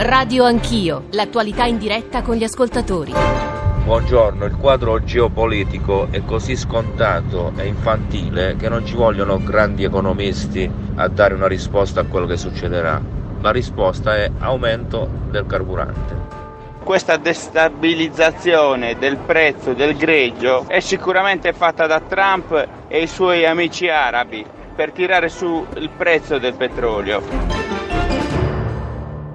Radio Anch'io, l'attualità in diretta con gli ascoltatori. Buongiorno, il quadro geopolitico è così scontato e infantile che non ci vogliono grandi economisti a dare una risposta a quello che succederà. La risposta è aumento del carburante questa destabilizzazione del prezzo del greggio è sicuramente fatta da Trump e i suoi amici arabi per tirare su il prezzo del petrolio.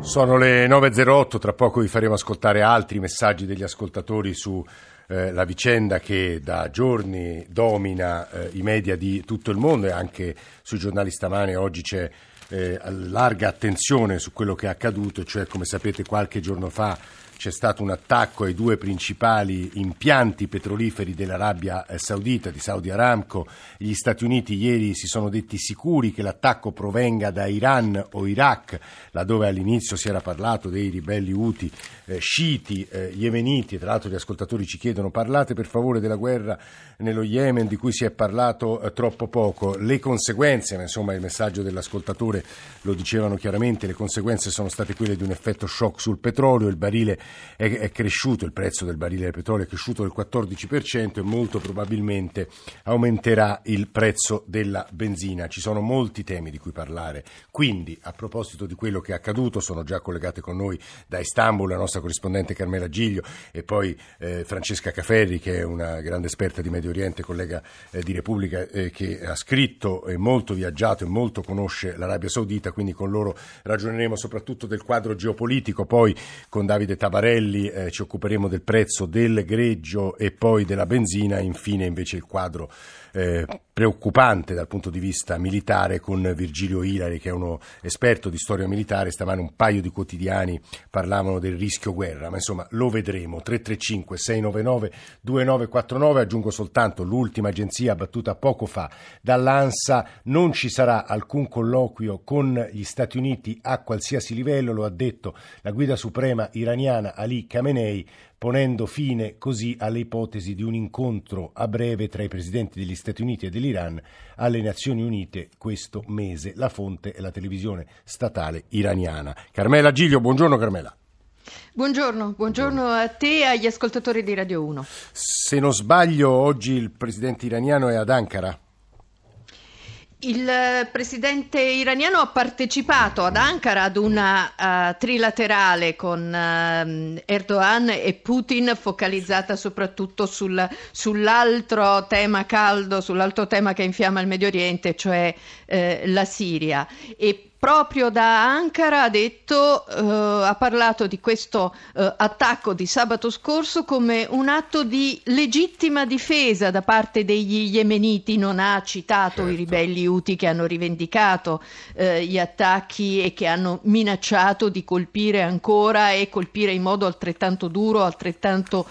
Sono le 9.08, tra poco vi faremo ascoltare altri messaggi degli ascoltatori su eh, la vicenda che da giorni domina eh, i media di tutto il mondo e anche sui giornali stamane oggi c'è eh, larga attenzione su quello che è accaduto, cioè come sapete qualche giorno fa c'è stato un attacco ai due principali impianti petroliferi dell'Arabia eh, Saudita, di Saudi Aramco. Gli Stati Uniti ieri si sono detti sicuri che l'attacco provenga da Iran o Iraq, laddove all'inizio si era parlato dei ribelli Houthi, eh, sciiti, eh, yemeniti. Tra l'altro gli ascoltatori ci chiedono parlate per favore della guerra nello Yemen di cui si è parlato eh, troppo poco. Le conseguenze, ma insomma il messaggio dell'ascoltatore lo dicevano chiaramente, le conseguenze sono state quelle di un effetto shock sul petrolio, il barile è, è cresciuto, il prezzo del barile del petrolio è cresciuto del 14% e molto probabilmente aumenterà il prezzo della benzina. Ci sono molti temi di cui parlare. Quindi, a proposito di quello che è accaduto, sono già collegate con noi da Istanbul la nostra corrispondente Carmela Giglio e poi eh, Francesca Caferri, che è una grande esperta di Medio Oriente, collega eh, di Repubblica, eh, che ha scritto e molto viaggiato e molto conosce l'Arabia Saudita, quindi con loro ragioneremo soprattutto del quadro geopolitico, poi con Davide Tabarelli Tabarelli eh, ci occuperemo del prezzo del greggio e poi della benzina, infine invece il quadro eh, preoccupante dal punto di vista militare con Virgilio Ilari che è uno esperto di storia militare, stamane un paio di quotidiani parlavano del rischio guerra, ma insomma lo vedremo. 335 699 2949, aggiungo soltanto l'ultima agenzia battuta poco fa dall'ANSA, non ci sarà alcun colloquio con gli Stati Uniti a qualsiasi livello, lo ha detto la guida suprema iraniana Ali Khamenei ponendo fine così alle ipotesi di un incontro a breve tra i presidenti degli Stati Uniti e dell'Iran alle Nazioni Unite questo mese. La fonte è la televisione statale iraniana. Carmela Giglio, buongiorno Carmela. Buongiorno, buongiorno a te e agli ascoltatori di Radio 1. Se non sbaglio, oggi il presidente iraniano è ad Ankara. Il presidente iraniano ha partecipato ad Ankara ad una uh, trilaterale con uh, Erdogan e Putin focalizzata soprattutto sul, sull'altro tema caldo, sull'altro tema che infiamma il Medio Oriente, cioè uh, la Siria. E proprio da Ankara ha detto, eh, ha parlato di questo eh, attacco di sabato scorso come un atto di legittima difesa da parte degli yemeniti, non ha citato certo. i ribelli Houthi che hanno rivendicato eh, gli attacchi e che hanno minacciato di colpire ancora e colpire in modo altrettanto duro, altrettanto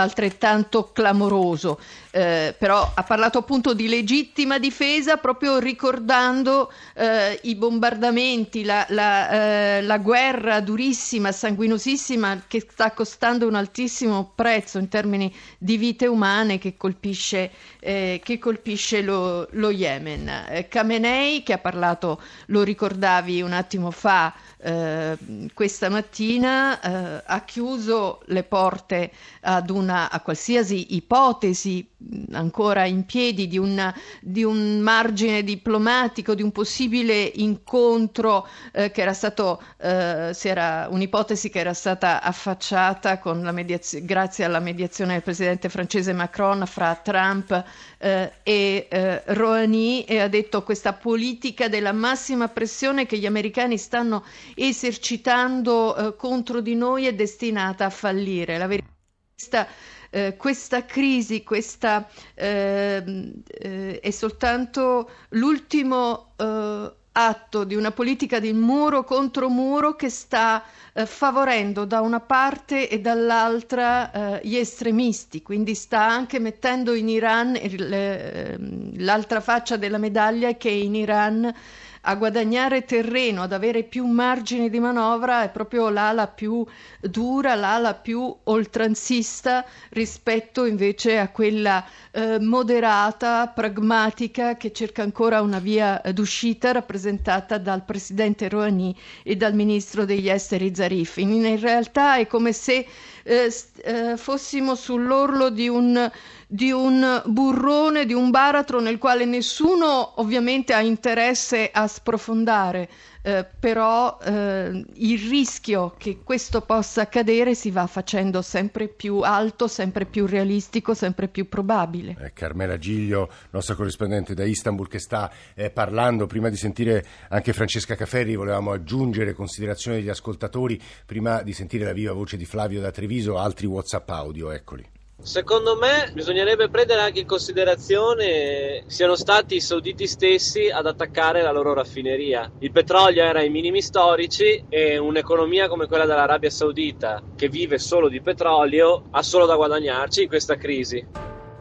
altrettanto clamoroso, eh, però ha parlato appunto di legittima difesa proprio ricordando eh, i bombardamenti, la, la, eh, la, guerra durissima, sanguinosissima che sta costando un altissimo prezzo in termini di vite umane che colpisce, eh, che colpisce lo, lo, Yemen. Eh, Khamenei che ha parlato, lo ricordavi un attimo fa, eh, questa mattina ha chiuso le porte ad un una, a qualsiasi ipotesi ancora in piedi di, una, di, un margine diplomatico, di un possibile incontro eh, che era stato, eh, era un'ipotesi che era stata affacciata mediaz- grazie alla mediazione del presidente francese Macron fra Trump eh, e eh, Rouhani e ha detto questa politica della massima pressione che gli americani stanno esercitando eh, contro di noi è destinata a fallire. La verità questa, eh, questa crisi questa, eh, eh, è soltanto l'ultimo eh, atto di una politica di muro contro muro che sta eh, favorendo da una parte e dall'altra eh, gli estremisti, quindi sta anche mettendo in Iran ehm, l'altra faccia della medaglia che in Iran a guadagnare terreno, ad avere più margini di manovra, è proprio l'ala più dura, l'ala più oltranzista rispetto invece a quella eh, moderata, pragmatica, che cerca ancora una via d'uscita rappresentata dal presidente Rouhani e dal ministro degli esteri Zarif. In, realtà è come se eh, eh, fossimo sull'orlo di un, di un burrone, di un baratro nel quale nessuno ovviamente ha interesse a sprofondare, eh, però eh, il rischio che questo possa accadere si va facendo sempre più alto, sempre più realistico, sempre più probabile. Eh, Carmela Giglio, nostra corrispondente da Istanbul, che sta eh, parlando. Prima di sentire anche Francesca Caferri, volevamo aggiungere considerazioni degli ascoltatori. Prima di sentire la viva voce di Flavio da Treviso, altri WhatsApp audio, eccoli. Secondo me bisognerebbe prendere anche in considerazione siano stati i sauditi stessi ad attaccare la loro raffineria. Il petrolio era ai minimi storici e un'economia come quella dell'Arabia Saudita, che vive solo di petrolio, ha solo da guadagnarci in questa crisi.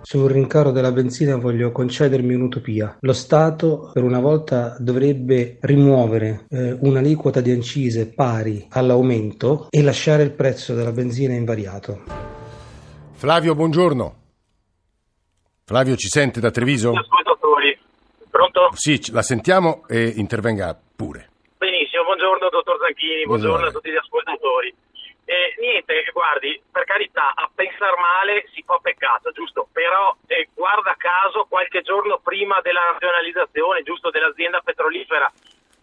Sul rincaro della benzina voglio concedermi un'utopia. Lo Stato per una volta dovrebbe rimuovere eh, un'aliquota di accise pari all'aumento e lasciare il prezzo della benzina invariato. Flavio, buongiorno. Flavio ci sente da Treviso? Ascoltatori, pronto? Sì, la sentiamo e intervenga pure. Benissimo, buongiorno dottor Zanchini, buongiorno, buongiorno a tutti gli ascoltatori. Eh, niente, guardi, per carità, a pensare male si fa peccato, giusto? Però eh, guarda caso qualche giorno prima della nazionalizzazione, giusto, dell'azienda petrolifera,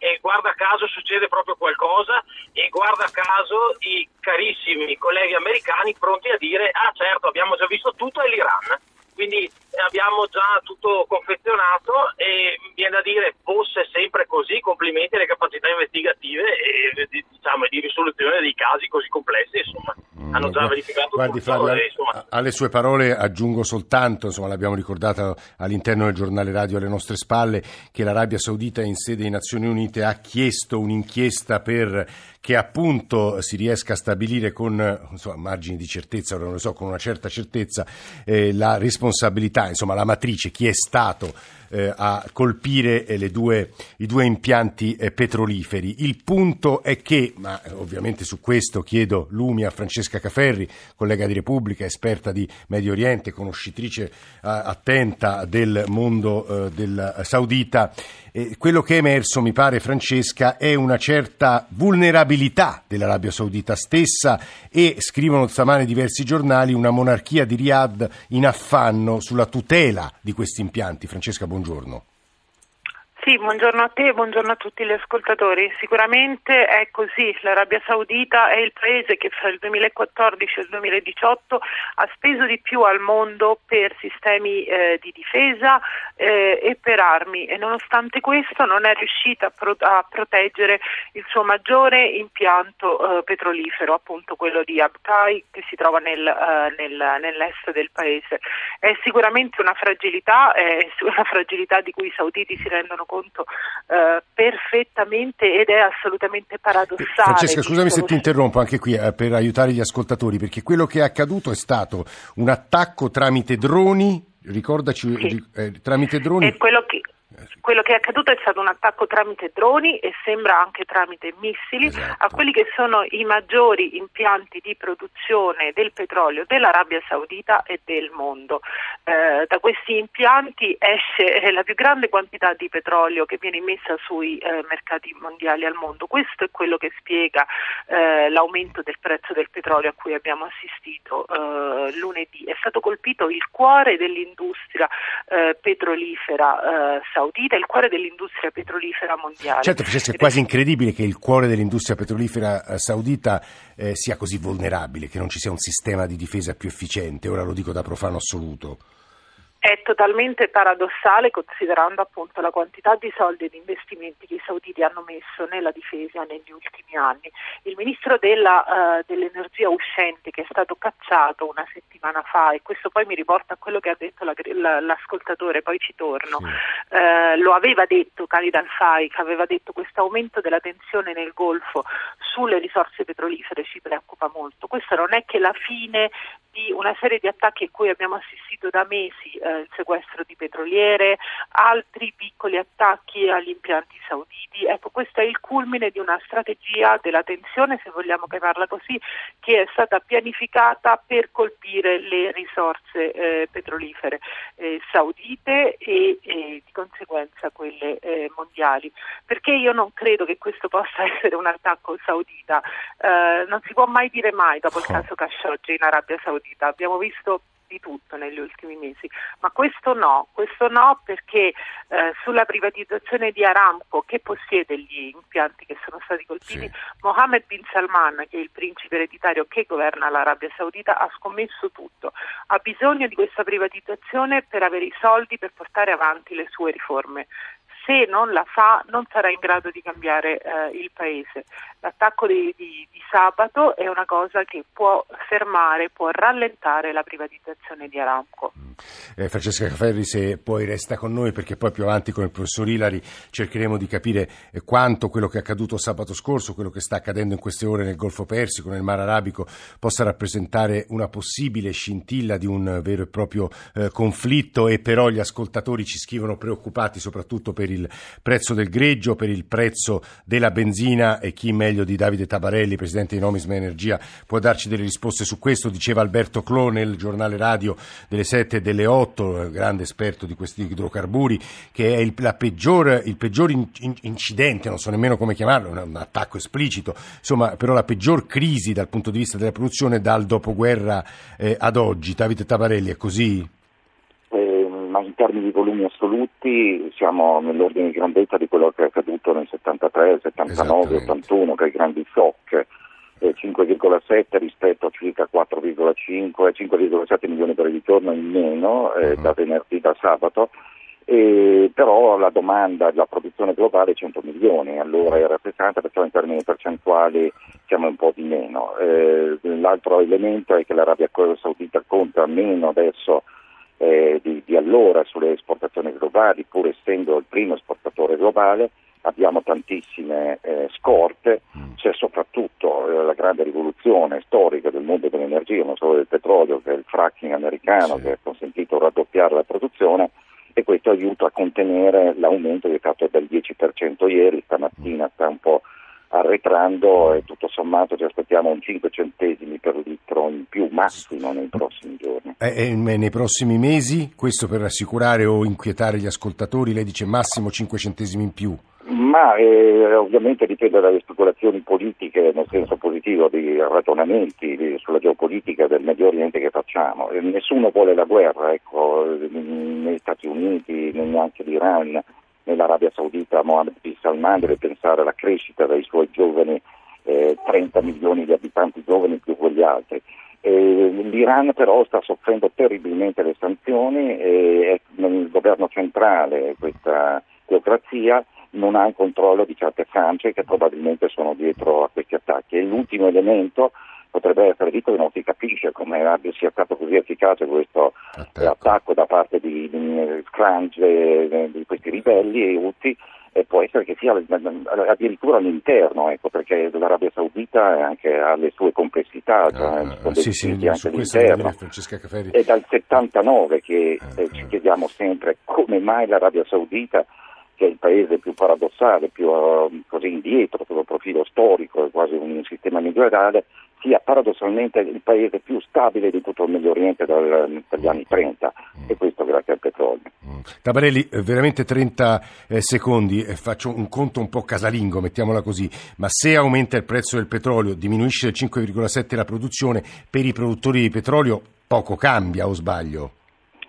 e guarda caso succede proprio qualcosa e guarda caso i carissimi colleghi americani pronti a dire ah certo abbiamo già visto tutto è l'Iran. Quindi abbiamo già tutto confezionato e viene da dire fosse sempre così, complimenti alle capacità investigative e diciamo, di risoluzione dei casi così complessi, insomma, mm, hanno già verificato Guardi, tutto. Flavio, e, insomma... alle sue parole aggiungo soltanto, insomma, l'abbiamo ricordato all'interno del giornale radio alle nostre spalle, che l'Arabia Saudita in sede di Nazioni Unite ha chiesto un'inchiesta per che appunto si riesca a stabilire con insomma, margini di certezza, non lo so, con una certa certezza, eh, la responsabilità, insomma la matrice, chi è stato eh, a colpire eh, due, i due impianti eh, petroliferi. Il punto è che, ma eh, ovviamente su questo chiedo lumi a Francesca Caferri, collega di Repubblica, esperta di Medio Oriente, conoscitrice attenta del mondo del saudita, eh, quello che è emerso, mi pare, Francesca, è una certa vulnerabilità dell'Arabia Saudita stessa e, scrivono stamane diversi giornali, una monarchia di Riyadh in affanno sulla tutela di questi impianti. Francesca, buongiorno. Buongiorno. Sì, buongiorno a te buongiorno a tutti gli ascoltatori. Sicuramente è così, l'Arabia Saudita è il paese che fra il 2014 e il 2018 ha speso di più al mondo per sistemi eh, di difesa eh, e per armi e nonostante questo non è riuscita a, pro- a proteggere il suo maggiore impianto eh, petrolifero, appunto quello di Abqai che si trova nel, eh, nel, nell'est del paese. È sicuramente una fragilità, è una fragilità di cui i sauditi si rendono conto conto eh, perfettamente ed è assolutamente paradossale. Francesca, scusami se ti interrompo anche qui eh, per aiutare gli ascoltatori, perché quello che è accaduto è stato un attacco tramite droni, ricordaci, sì. eh, tramite droni. È quello quello che è accaduto è stato un attacco tramite droni e sembra anche tramite missili esatto. a quelli che sono i maggiori impianti di produzione del petrolio dell'Arabia Saudita e del mondo. Eh, da questi impianti esce eh, la più grande quantità di petrolio che viene immessa sui eh, mercati mondiali al mondo. Questo è quello che spiega eh, l'aumento del prezzo del petrolio a cui abbiamo assistito eh, lunedì. È stato colpito il cuore dell'industria eh, petrolifera saudita è il cuore dell'industria petrolifera mondiale. Certo, Francesca, è quasi incredibile che il cuore dell'industria petrolifera eh, saudita eh, sia così vulnerabile, che non ci sia un sistema di difesa più efficiente, ora lo dico da profano assoluto è totalmente paradossale considerando appunto la quantità di soldi e di investimenti che i sauditi hanno messo nella difesa negli ultimi anni. Il ministro della, uh, dell'energia uscente che è stato cacciato una settimana fa e questo poi mi riporta a quello che ha detto la, la, l'ascoltatore, poi ci torno, sì. uh, lo aveva detto Khalid Al-Fai che aveva detto questo aumento della tensione nel Golfo sulle risorse petrolifere ci preoccupa molto. Questo non è che la fine di una serie di attacchi a cui abbiamo assistito da mesi, eh, il sequestro di petroliere, altri piccoli attacchi agli impianti sauditi. Ecco, questo è il culmine di una strategia della tensione, se vogliamo chiamarla così, che è stata pianificata per colpire le risorse eh, petrolifere eh, saudite e, conseguenza quelle eh, mondiali. Perché io non credo che questo possa essere un attacco saudita. Eh, non si può mai dire mai dopo il caso Khashoggi in Arabia Saudita. Abbiamo visto di tutto negli ultimi mesi, ma questo no, questo no perché eh, sulla privatizzazione di Aramco che possiede gli impianti che sono stati colpiti, sì. Mohammed bin Salman, che è il principe ereditario che governa l'Arabia Saudita, ha scommesso tutto, ha bisogno di questa privatizzazione per avere i soldi per portare avanti le sue riforme se non la fa non sarà in grado di cambiare eh, il paese. L'attacco di, di, di, sabato è una cosa che può fermare, può rallentare la privatizzazione di Aramco. Eh, Francesca Caferri, se poi resta con noi perché poi più avanti con il professor Ilari cercheremo di capire eh, quanto quello che è accaduto sabato scorso, quello che sta accadendo in queste ore nel Golfo Persico, nel Mar Arabico, possa rappresentare una possibile scintilla di un vero e proprio eh, conflitto e però gli ascoltatori ci scrivono preoccupati soprattutto per il prezzo del greggio, per il prezzo della benzina e chi meglio di Davide Tabarelli, presidente di Nomisma Energia, può darci delle risposte su questo. Diceva Alberto Clo nel giornale radio delle 7 e delle 8, grande esperto di questi idrocarburi, che è il, peggior, il peggior in, in, incidente, non so nemmeno come chiamarlo, un, un attacco esplicito, insomma però la peggior crisi dal punto di vista della produzione dal dopoguerra eh, ad oggi. Davide Tabarelli è così? ma in termini di volumi assoluti siamo nell'ordine di grandezza di quello che è accaduto nel 73, 79, 81, che è il grandi shock. 5,7 eh, rispetto a circa 4,5, 5,7 milioni per il ritorno in meno eh, uh-huh. da venerdì da sabato, e però la domanda, la produzione globale è 100 milioni, allora era 60, perciò in termini percentuali siamo un po' di meno. Eh, l'altro elemento è che l'Arabia Saudita conta meno adesso eh, di, di, allora sulle esportazioni globali, pur essendo il primo esportatore globale, abbiamo tantissime eh, scorte. C'è soprattutto eh, la grande rivoluzione storica del mondo dell'energia, non solo del petrolio, che è il fracking americano sì. che ha consentito di raddoppiare la produzione e questo aiuta a contenere l'aumento che è stato del 10% ieri, stamattina sta un po' arretrando e tutto sommato ci aspettiamo un 5 centesimi per litro in più massimo nei prossimi giorni. E, e nei prossimi mesi, questo per rassicurare o inquietare gli ascoltatori, lei dice massimo 5 centesimi in più? Ma eh, ovviamente dipende dalle speculazioni politiche nel senso positivo di ragionamenti di, sulla geopolitica del Medio Oriente che facciamo. E nessuno vuole la guerra, ecco, negli Stati Uniti, neanche l'Iran nell'Arabia Saudita Mohammed bin Salman deve pensare alla crescita dei suoi giovani, eh, 30 milioni di abitanti giovani più quegli altri. Eh, L'Iran però sta soffrendo terribilmente le sanzioni e il governo centrale, questa teocrazia, non ha il controllo di certe frange che probabilmente sono dietro a questi attacchi. E l'ultimo elemento potrebbe essere visto che non si capisce come abbia sia stato così efficace questo attacco, attacco da parte di, di frange eh, di questi ribelli e Houthi e può essere che sia addirittura all'interno, ecco, perché l'Arabia Saudita anche ha le sue complessità, ah, cioè, sì, sì, anche all'interno. È dal 79 che ah, eh, ci chiediamo sempre come mai l'Arabia Saudita che è il paese più paradossale, più uh, così indietro il profilo storico, quasi un sistema medievale, sia paradossalmente il paese più stabile di tutto il Medio Oriente dal, dagli anni 30 mm. e questo grazie al petrolio. Mm. Tabarelli, eh, veramente 30 eh, secondi, eh, faccio un conto un po' casalingo, mettiamola così, ma se aumenta il prezzo del petrolio, diminuisce del 5,7 la produzione, per i produttori di petrolio poco cambia o sbaglio?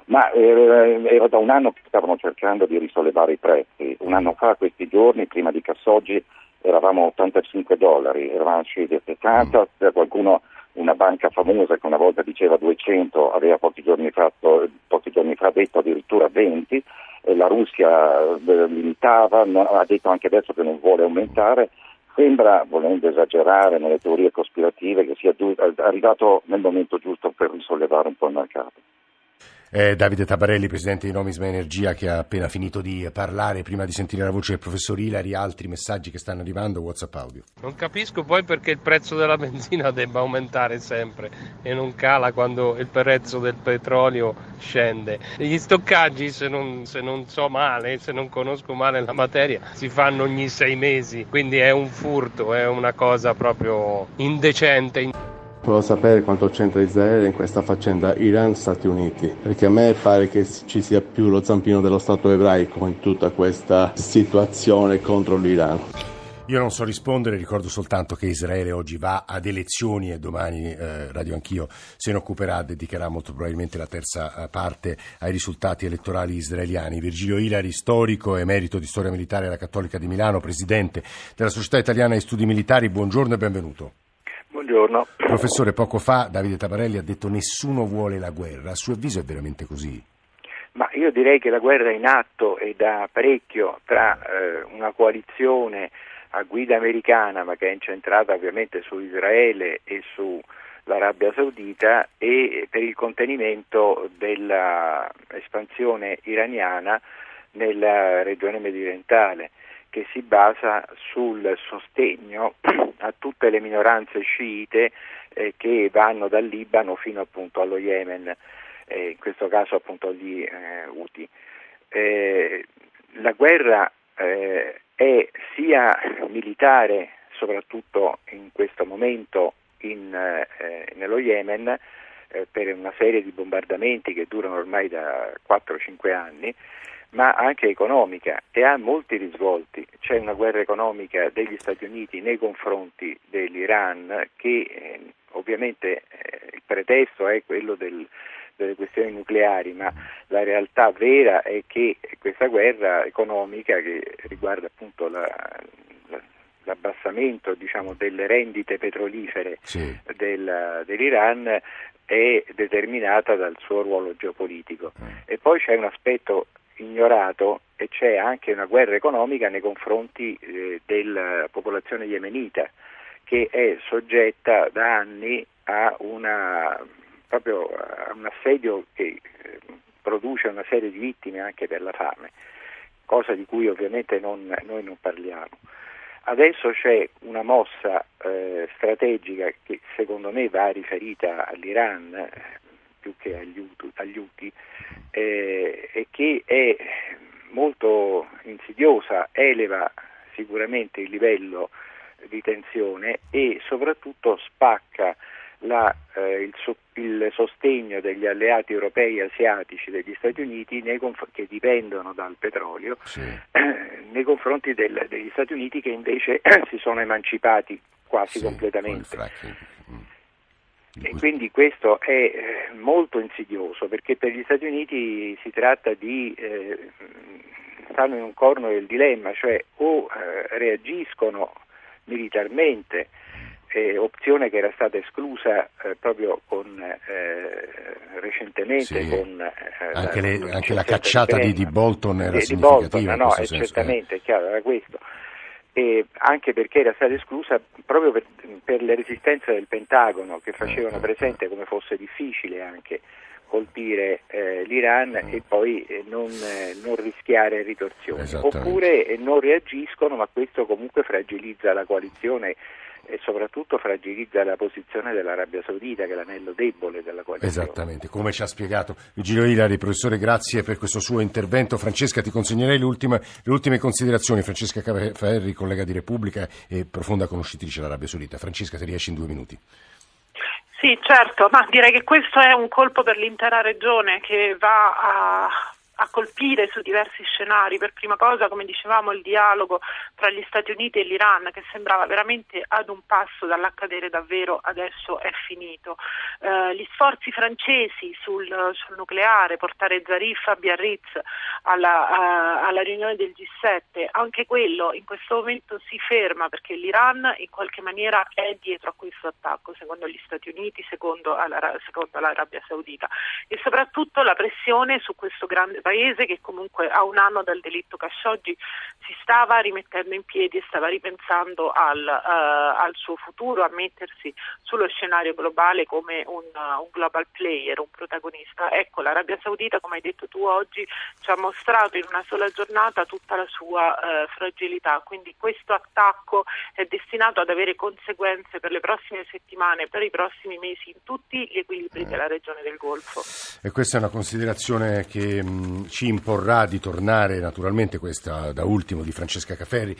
Ma eh, era da un anno che stavano cercando di risollevare i prezzi. Un anno fa, questi giorni, prima di Cassoggi, eravamo a 85 dollari, eravamo scesi a 70, mm. qualcuno, una banca famosa che una volta diceva 200, aveva pochi giorni, fatto, pochi giorni fa detto addirittura 20, e la Russia eh, limitava, ha detto anche adesso che non vuole aumentare. Sembra, volendo esagerare nelle teorie cospirative, che sia arrivato nel momento giusto per risollevare un po' il mercato. Eh, Davide Tabarelli, presidente di Nomisma Energia, che ha appena finito di parlare. Prima di sentire la voce del professor Ilari, altri messaggi che stanno arrivando, WhatsApp audio. Non capisco poi perché il prezzo della benzina debba aumentare sempre e non cala quando il prezzo del petrolio scende. Gli stoccaggi, se non, se non so male, se non conosco male la materia, si fanno ogni sei mesi, quindi è un furto, è una cosa proprio indecente. Volevo sapere quanto c'entra Israele in questa faccenda Iran-Stati Uniti, perché a me pare che ci sia più lo zampino dello Stato ebraico in tutta questa situazione contro l'Iran. Io non so rispondere, ricordo soltanto che Israele oggi va ad elezioni e domani eh, Radio Anch'io se ne occuperà, dedicherà molto probabilmente la terza eh, parte ai risultati elettorali israeliani. Virgilio Ilari, storico, emerito di storia militare alla Cattolica di Milano, presidente della Società Italiana di Studi Militari, buongiorno e benvenuto. Buongiorno. Professore, poco fa Davide Tabarelli ha detto nessuno vuole la guerra. A suo avviso è veramente così? Ma io direi che la guerra è in atto e da parecchio tra eh, una coalizione a guida americana, ma che è incentrata ovviamente su Israele e sull'Arabia Saudita, e per il contenimento dell'espansione iraniana nella regione mediorientale che si basa sul sostegno a tutte le minoranze sciite eh, che vanno dal Libano fino appunto allo Yemen, eh, in questo caso appunto agli eh, Houthi. Eh, la guerra eh, è sia militare, soprattutto in questo momento in, eh, nello Yemen, per una serie di bombardamenti che durano ormai da 4-5 anni, ma anche economica e ha molti risvolti. C'è una guerra economica degli Stati Uniti nei confronti dell'Iran che eh, ovviamente eh, il pretesto è quello del, delle questioni nucleari, ma la realtà vera è che questa guerra economica che riguarda appunto la, la, l'abbassamento diciamo, delle rendite petrolifere sì. del, dell'Iran è determinata dal suo ruolo geopolitico. Mm. E poi c'è un aspetto ignorato e c'è anche una guerra economica nei confronti eh, della popolazione yemenita che è soggetta da anni a, una, a un assedio che eh, produce una serie di vittime anche per la fame, cosa di cui ovviamente non, noi non parliamo. Adesso c'è una mossa eh, strategica che secondo me va riferita all'Iran più che agli, agli UTI eh, e che è molto insidiosa, eleva sicuramente il livello di tensione e soprattutto spacca la, eh, il, so, il, sostegno degli alleati europei e asiatici degli Stati Uniti conf- che dipendono dal petrolio sì. eh, nei confronti del, degli Stati Uniti che invece si sono emancipati quasi sì, completamente. E quindi questo è eh, molto insidioso perché per gli Stati Uniti si tratta di eh, stanno in un corno del dilemma, cioè o eh, reagiscono militarmente, eh, opzione che era stata esclusa eh, proprio con, eh, recentemente sì. con anche, la, le, anche la cacciata di, di, Bolton era di, significativa. Di Bolton, no, certamente, è chiaro, era questo anche perché era stata esclusa proprio per, per le resistenze del Pentagono che facevano presente come fosse difficile anche colpire eh, l'Iran e poi eh, non, eh, non, rischiare ritorsioni. Oppure eh, non reagiscono ma questo comunque fragilizza la coalizione e soprattutto fragilizza la posizione dell'Arabia Saudita che è l'anello debole della coalizione. Esattamente, come ci ha spiegato Vigilio Ilari, professore, grazie per questo suo intervento. Francesca, ti consegnerei le ultime, le ultime considerazioni. Francesca Ferri, collega di Repubblica e profonda conoscitrice dell'Arabia Saudita. Francesca, se riesci in due minuti. Sì, certo, ma direi che questo è un colpo per l'intera regione che va a a colpire su diversi scenari. Per prima cosa, come dicevamo, il dialogo tra gli Stati Uniti e l'Iran, che sembrava veramente ad un passo dall'accadere davvero, adesso è finito. Eh, gli sforzi francesi sul, sul, nucleare, portare Zarif a Biarritz alla, a, alla riunione del G7, anche quello in questo momento si ferma perché l'Iran in qualche maniera è dietro a questo attacco, secondo gli Stati Uniti, secondo, alla, secondo l'Arabia Saudita, e soprattutto la pressione su questo grande paese che comunque a un anno dal delitto Khashoggi si stava rimettendo in piedi e stava ripensando al, uh, al suo futuro, a mettersi sullo scenario globale come un, uh, un, global player, un protagonista. Ecco, l'Arabia Saudita, come hai detto tu oggi, ci ha mostrato in una sola giornata tutta la sua uh, fragilità, quindi questo attacco è destinato ad avere conseguenze per le prossime settimane, per i prossimi mesi in tutti gli equilibri mm. della regione del Golfo. E questa è una considerazione che mh, ci imporrà di tornare naturalmente questa da ultimo di Francesca Caferri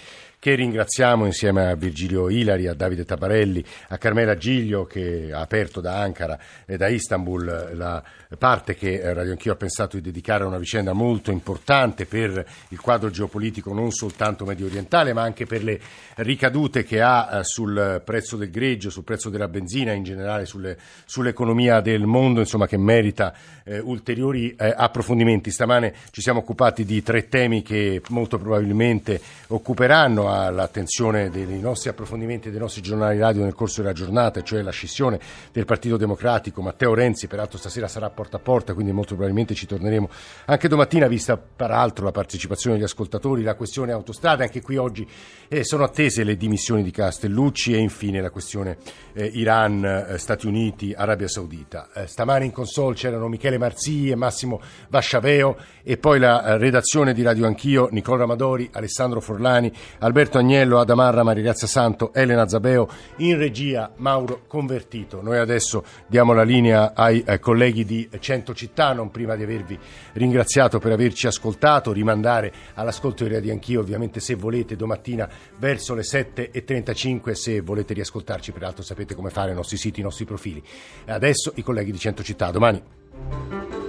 che ringraziamo insieme a Virgilio Ilari, a Davide Tabarelli, a Carmela Giglio che ha aperto da Ankara e da Istanbul la parte che Radio Anch'io ha pensato di dedicare a una vicenda molto importante per il quadro geopolitico non soltanto medio orientale ma anche per le ricadute che ha eh, sul prezzo del greggio, sul prezzo della benzina in generale sulle, sull'economia del mondo insomma che merita eh, ulteriori eh, approfondimenti. Stamane ci siamo occupati di tre temi che molto probabilmente occuperanno all'attenzione dei nostri approfondimenti dei nostri giornali radio nel corso della giornata, cioè la scissione del Partito Democratico. Matteo Renzi, peraltro stasera sarà porta a porta, quindi molto probabilmente ci torneremo anche domattina, vista peraltro la partecipazione degli ascoltatori, la questione autostrade, anche qui oggi eh, sono attese le dimissioni di Castellucci e infine la questione eh, Iran, eh, Stati Uniti, Arabia Saudita. Eh, stamane in console c'erano Michele Marzì e Massimo Vasciaveo e poi la eh, redazione di Radio Anch'io, Nicola Ramadori, Alessandro Forlani, Alberto Agnello, Adamarra, Maria Grazia Santo, Elena Zabeo, in regia Mauro Convertito. Noi adesso diamo la linea ai eh, colleghi di Cento Città, non prima di avervi ringraziato per averci ascoltato, rimandare all'ascolto di Radio Anch'io ovviamente se volete domattina verso le 7.35 se volete riascoltarci peraltro sapete come fare i nostri siti, i nostri profili. Adesso i colleghi di Cento Città, domani.